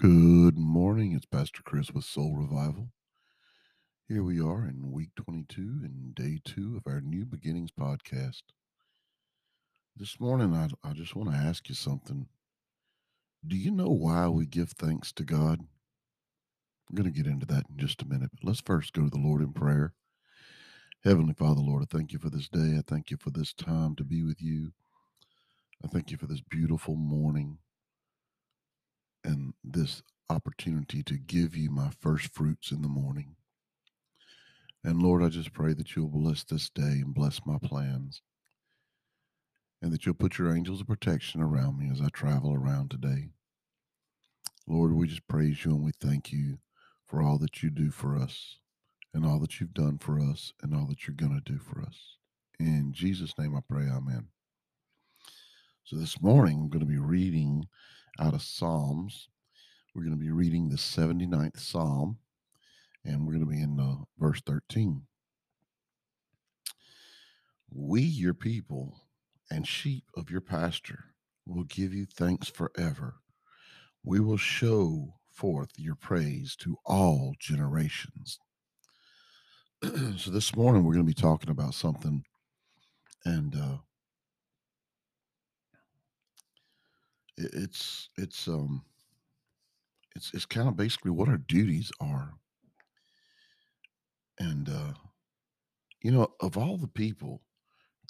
Good morning. It's Pastor Chris with Soul Revival. Here we are in week 22 and day two of our New Beginnings podcast. This morning, I, I just want to ask you something. Do you know why we give thanks to God? I'm going to get into that in just a minute, but let's first go to the Lord in prayer. Heavenly Father, Lord, I thank you for this day. I thank you for this time to be with you. I thank you for this beautiful morning and this opportunity to give you my first fruits in the morning. And Lord, I just pray that you'll bless this day and bless my plans. And that you'll put your angels of protection around me as I travel around today. Lord, we just praise you and we thank you for all that you do for us and all that you've done for us and all that you're going to do for us. In Jesus' name I pray, amen. So this morning I'm going to be reading out of Psalms. We're going to be reading the 79th Psalm and we're going to be in uh, verse 13. We, your people, and sheep of your pasture, will give you thanks forever. We will show forth your praise to all generations. so this morning we're going to be talking about something, and uh, it's it's um it's it's kind of basically what our duties are, and uh, you know, of all the people,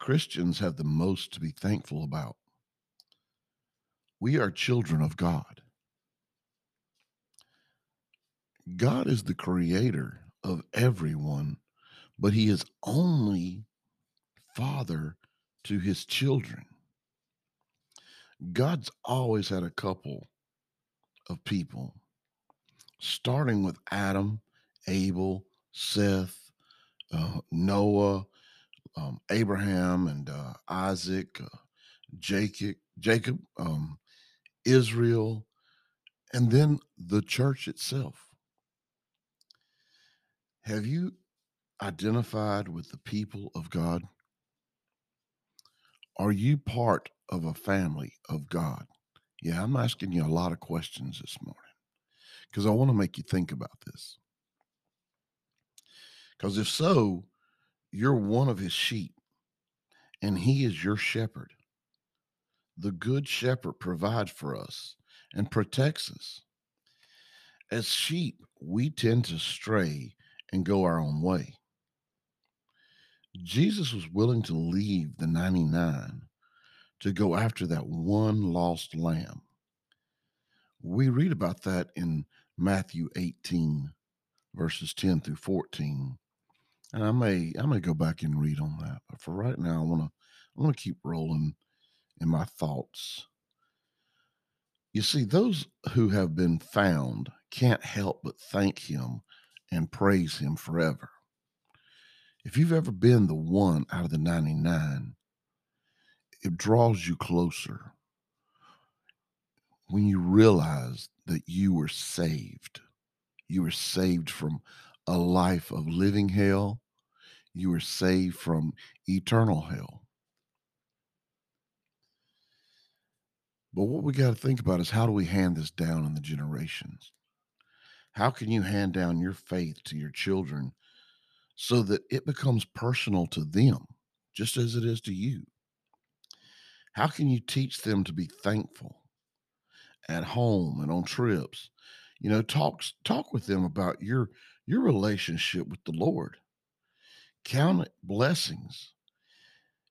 Christians have the most to be thankful about. We are children of God. God is the creator of everyone, but he is only father to his children. God's always had a couple of people, starting with Adam, Abel, Seth, uh, Noah, um, Abraham, and uh, Isaac, uh, Jacob, Jacob, um, Israel, and then the church itself. Have you identified with the people of God? Are you part of a family of God? Yeah, I'm asking you a lot of questions this morning because I want to make you think about this. Because if so, you're one of his sheep and he is your shepherd. The good shepherd provides for us and protects us. As sheep, we tend to stray and go our own way. Jesus was willing to leave the 99 to go after that one lost lamb. We read about that in Matthew 18, verses 10 through 14. And I may I may go back and read on that. But for right now, I want to I want to keep rolling in my thoughts. You see, those who have been found can't help but thank him and praise him forever. If you've ever been the one out of the 99, it draws you closer when you realize that you were saved. You were saved from a life of living hell. You were saved from eternal hell. But what we got to think about is how do we hand this down in the generations? How can you hand down your faith to your children so that it becomes personal to them, just as it is to you? How can you teach them to be thankful at home and on trips? You know, talk talk with them about your your relationship with the Lord. Count it blessings.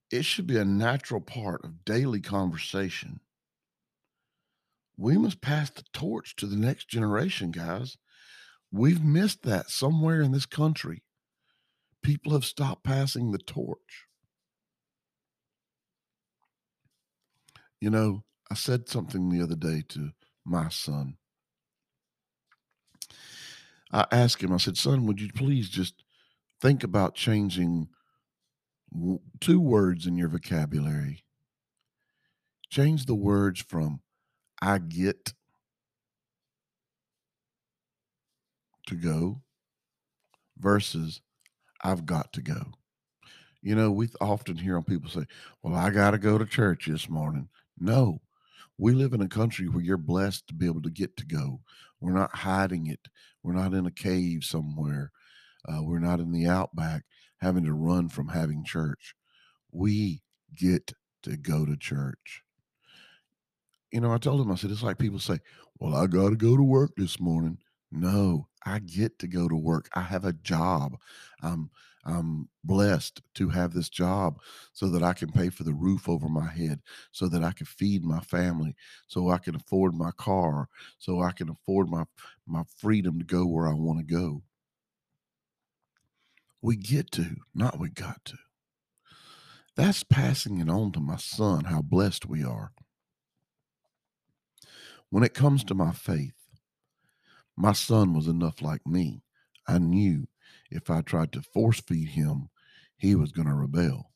It should be a natural part of daily conversation. We must pass the torch to the next generation, guys. We've missed that somewhere in this country. People have stopped passing the torch. You know, I said something the other day to my son. I asked him, I said, son, would you please just think about changing two words in your vocabulary? Change the words from I get to go versus I've got to go. You know, we often hear on people say, Well, I got to go to church this morning. No, We live in a country where you're blessed to be able to get to go. We're not hiding it. We're not in a cave somewhere. Uh, we're not in the outback having to run from having church. We get to go to church. You know, I told him, I said, it's like people say, well, I got to go to work this morning. No, I get to go to work. I have a job. I'm I'm blessed to have this job so that I can pay for the roof over my head, so that I can feed my family, so I can afford my car, so I can afford my my freedom to go where I want to go. We get to, not we got to. That's passing it on to my son how blessed we are. When it comes to my faith, my son was enough like me. I knew if I tried to force feed him, he was going to rebel.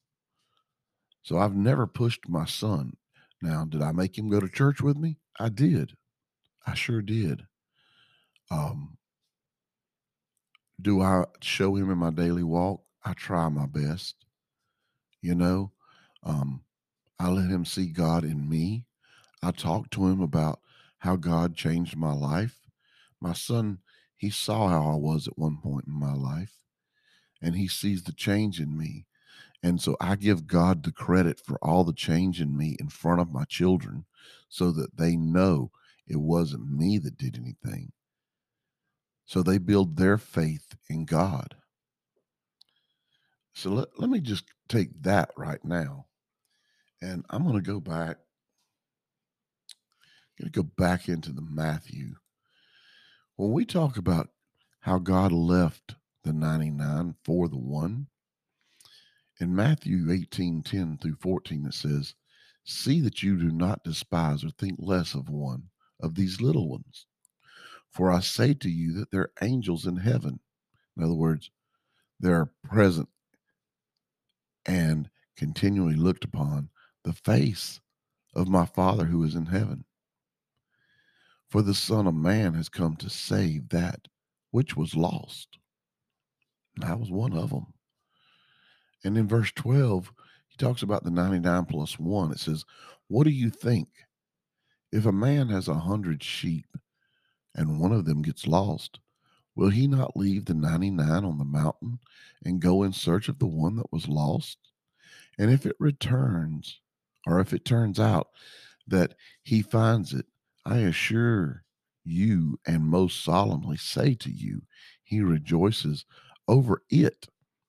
So I've never pushed my son. Now, did I make him go to church with me? I did. I sure did. Um, do I show him in my daily walk? I try my best. You know, um, I let him see God in me. I talk to him about how God changed my life. My son, he saw how I was at one point in my life, and he sees the change in me. And so I give God the credit for all the change in me in front of my children so that they know it wasn't me that did anything. So they build their faith in God. So let, let me just take that right now. And I'm going to go back. I'm going to go back into the Matthew. When we talk about how God left the 99 for the one, in Matthew 18 10 through 14, it says, See that you do not despise or think less of one of these little ones. For I say to you that there are angels in heaven. In other words, they are present and continually looked upon the face of my Father who is in heaven. For the Son of Man has come to save that which was lost. And I was one of them. And in verse 12, he talks about the 99 plus one. It says, What do you think? If a man has a hundred sheep and one of them gets lost, will he not leave the 99 on the mountain and go in search of the one that was lost? And if it returns, or if it turns out that he finds it, I assure you and most solemnly say to you, he rejoices over it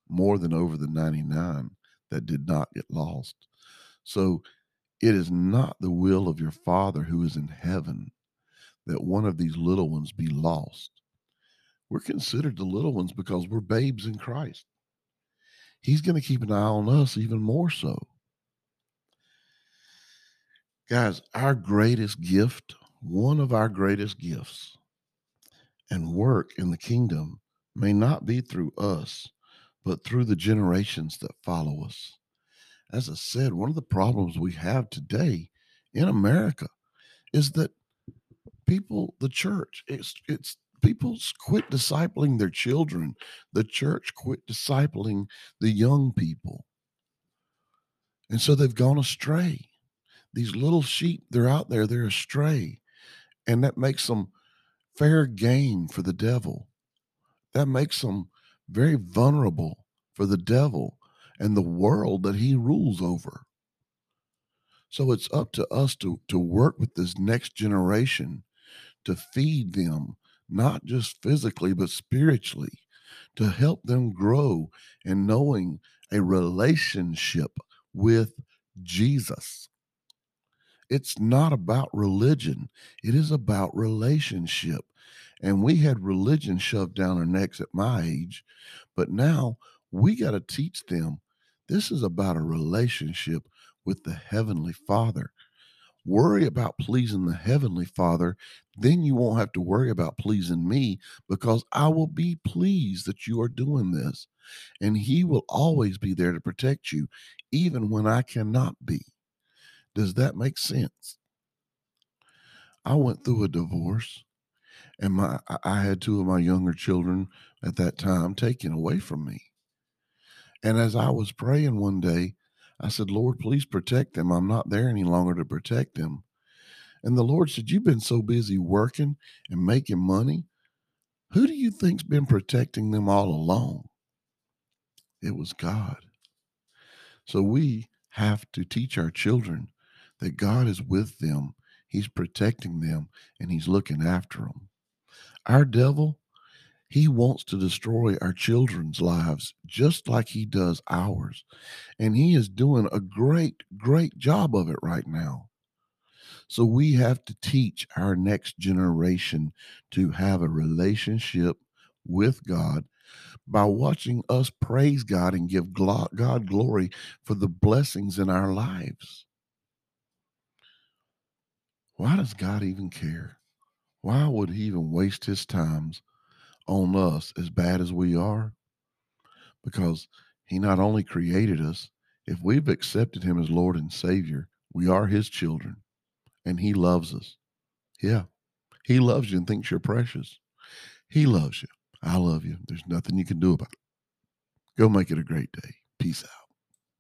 more than over the 99 that did not get lost. So it is not the will of your Father who is in heaven that one of these little ones be lost. We're considered the little ones because we're babes in Christ. He's going to keep an eye on us even more so. Guys, our greatest gift, one of our greatest gifts, and work in the kingdom may not be through us, but through the generations that follow us. As I said, one of the problems we have today in America is that people, the church, it's it's people quit discipling their children. The church quit discipling the young people. And so they've gone astray. These little sheep, they're out there, they're astray. And that makes them fair game for the devil. That makes them very vulnerable for the devil and the world that he rules over. So it's up to us to, to work with this next generation to feed them, not just physically, but spiritually, to help them grow in knowing a relationship with Jesus. It's not about religion, it is about relationship. And we had religion shoved down our necks at my age, but now we got to teach them this is about a relationship with the Heavenly Father. Worry about pleasing the Heavenly Father, then you won't have to worry about pleasing me because I will be pleased that you are doing this. And He will always be there to protect you, even when I cannot be. Does that make sense? I went through a divorce and my I had two of my younger children at that time taken away from me. And as I was praying one day, I said, Lord, please protect them. I'm not there any longer to protect them. And the Lord said, You've been so busy working and making money. Who do you think's been protecting them all along? It was God. So we have to teach our children that God is with them, He's protecting them, and He's looking after them. Our devil, he wants to destroy our children's lives just like he does ours. And he is doing a great, great job of it right now. So we have to teach our next generation to have a relationship with God by watching us praise God and give God glory for the blessings in our lives. Why does God even care? Why would he even waste his times on us as bad as we are? Because he not only created us, if we've accepted him as Lord and Savior, we are his children and he loves us. Yeah. He loves you and thinks you're precious. He loves you. I love you. There's nothing you can do about it. Go make it a great day. Peace out.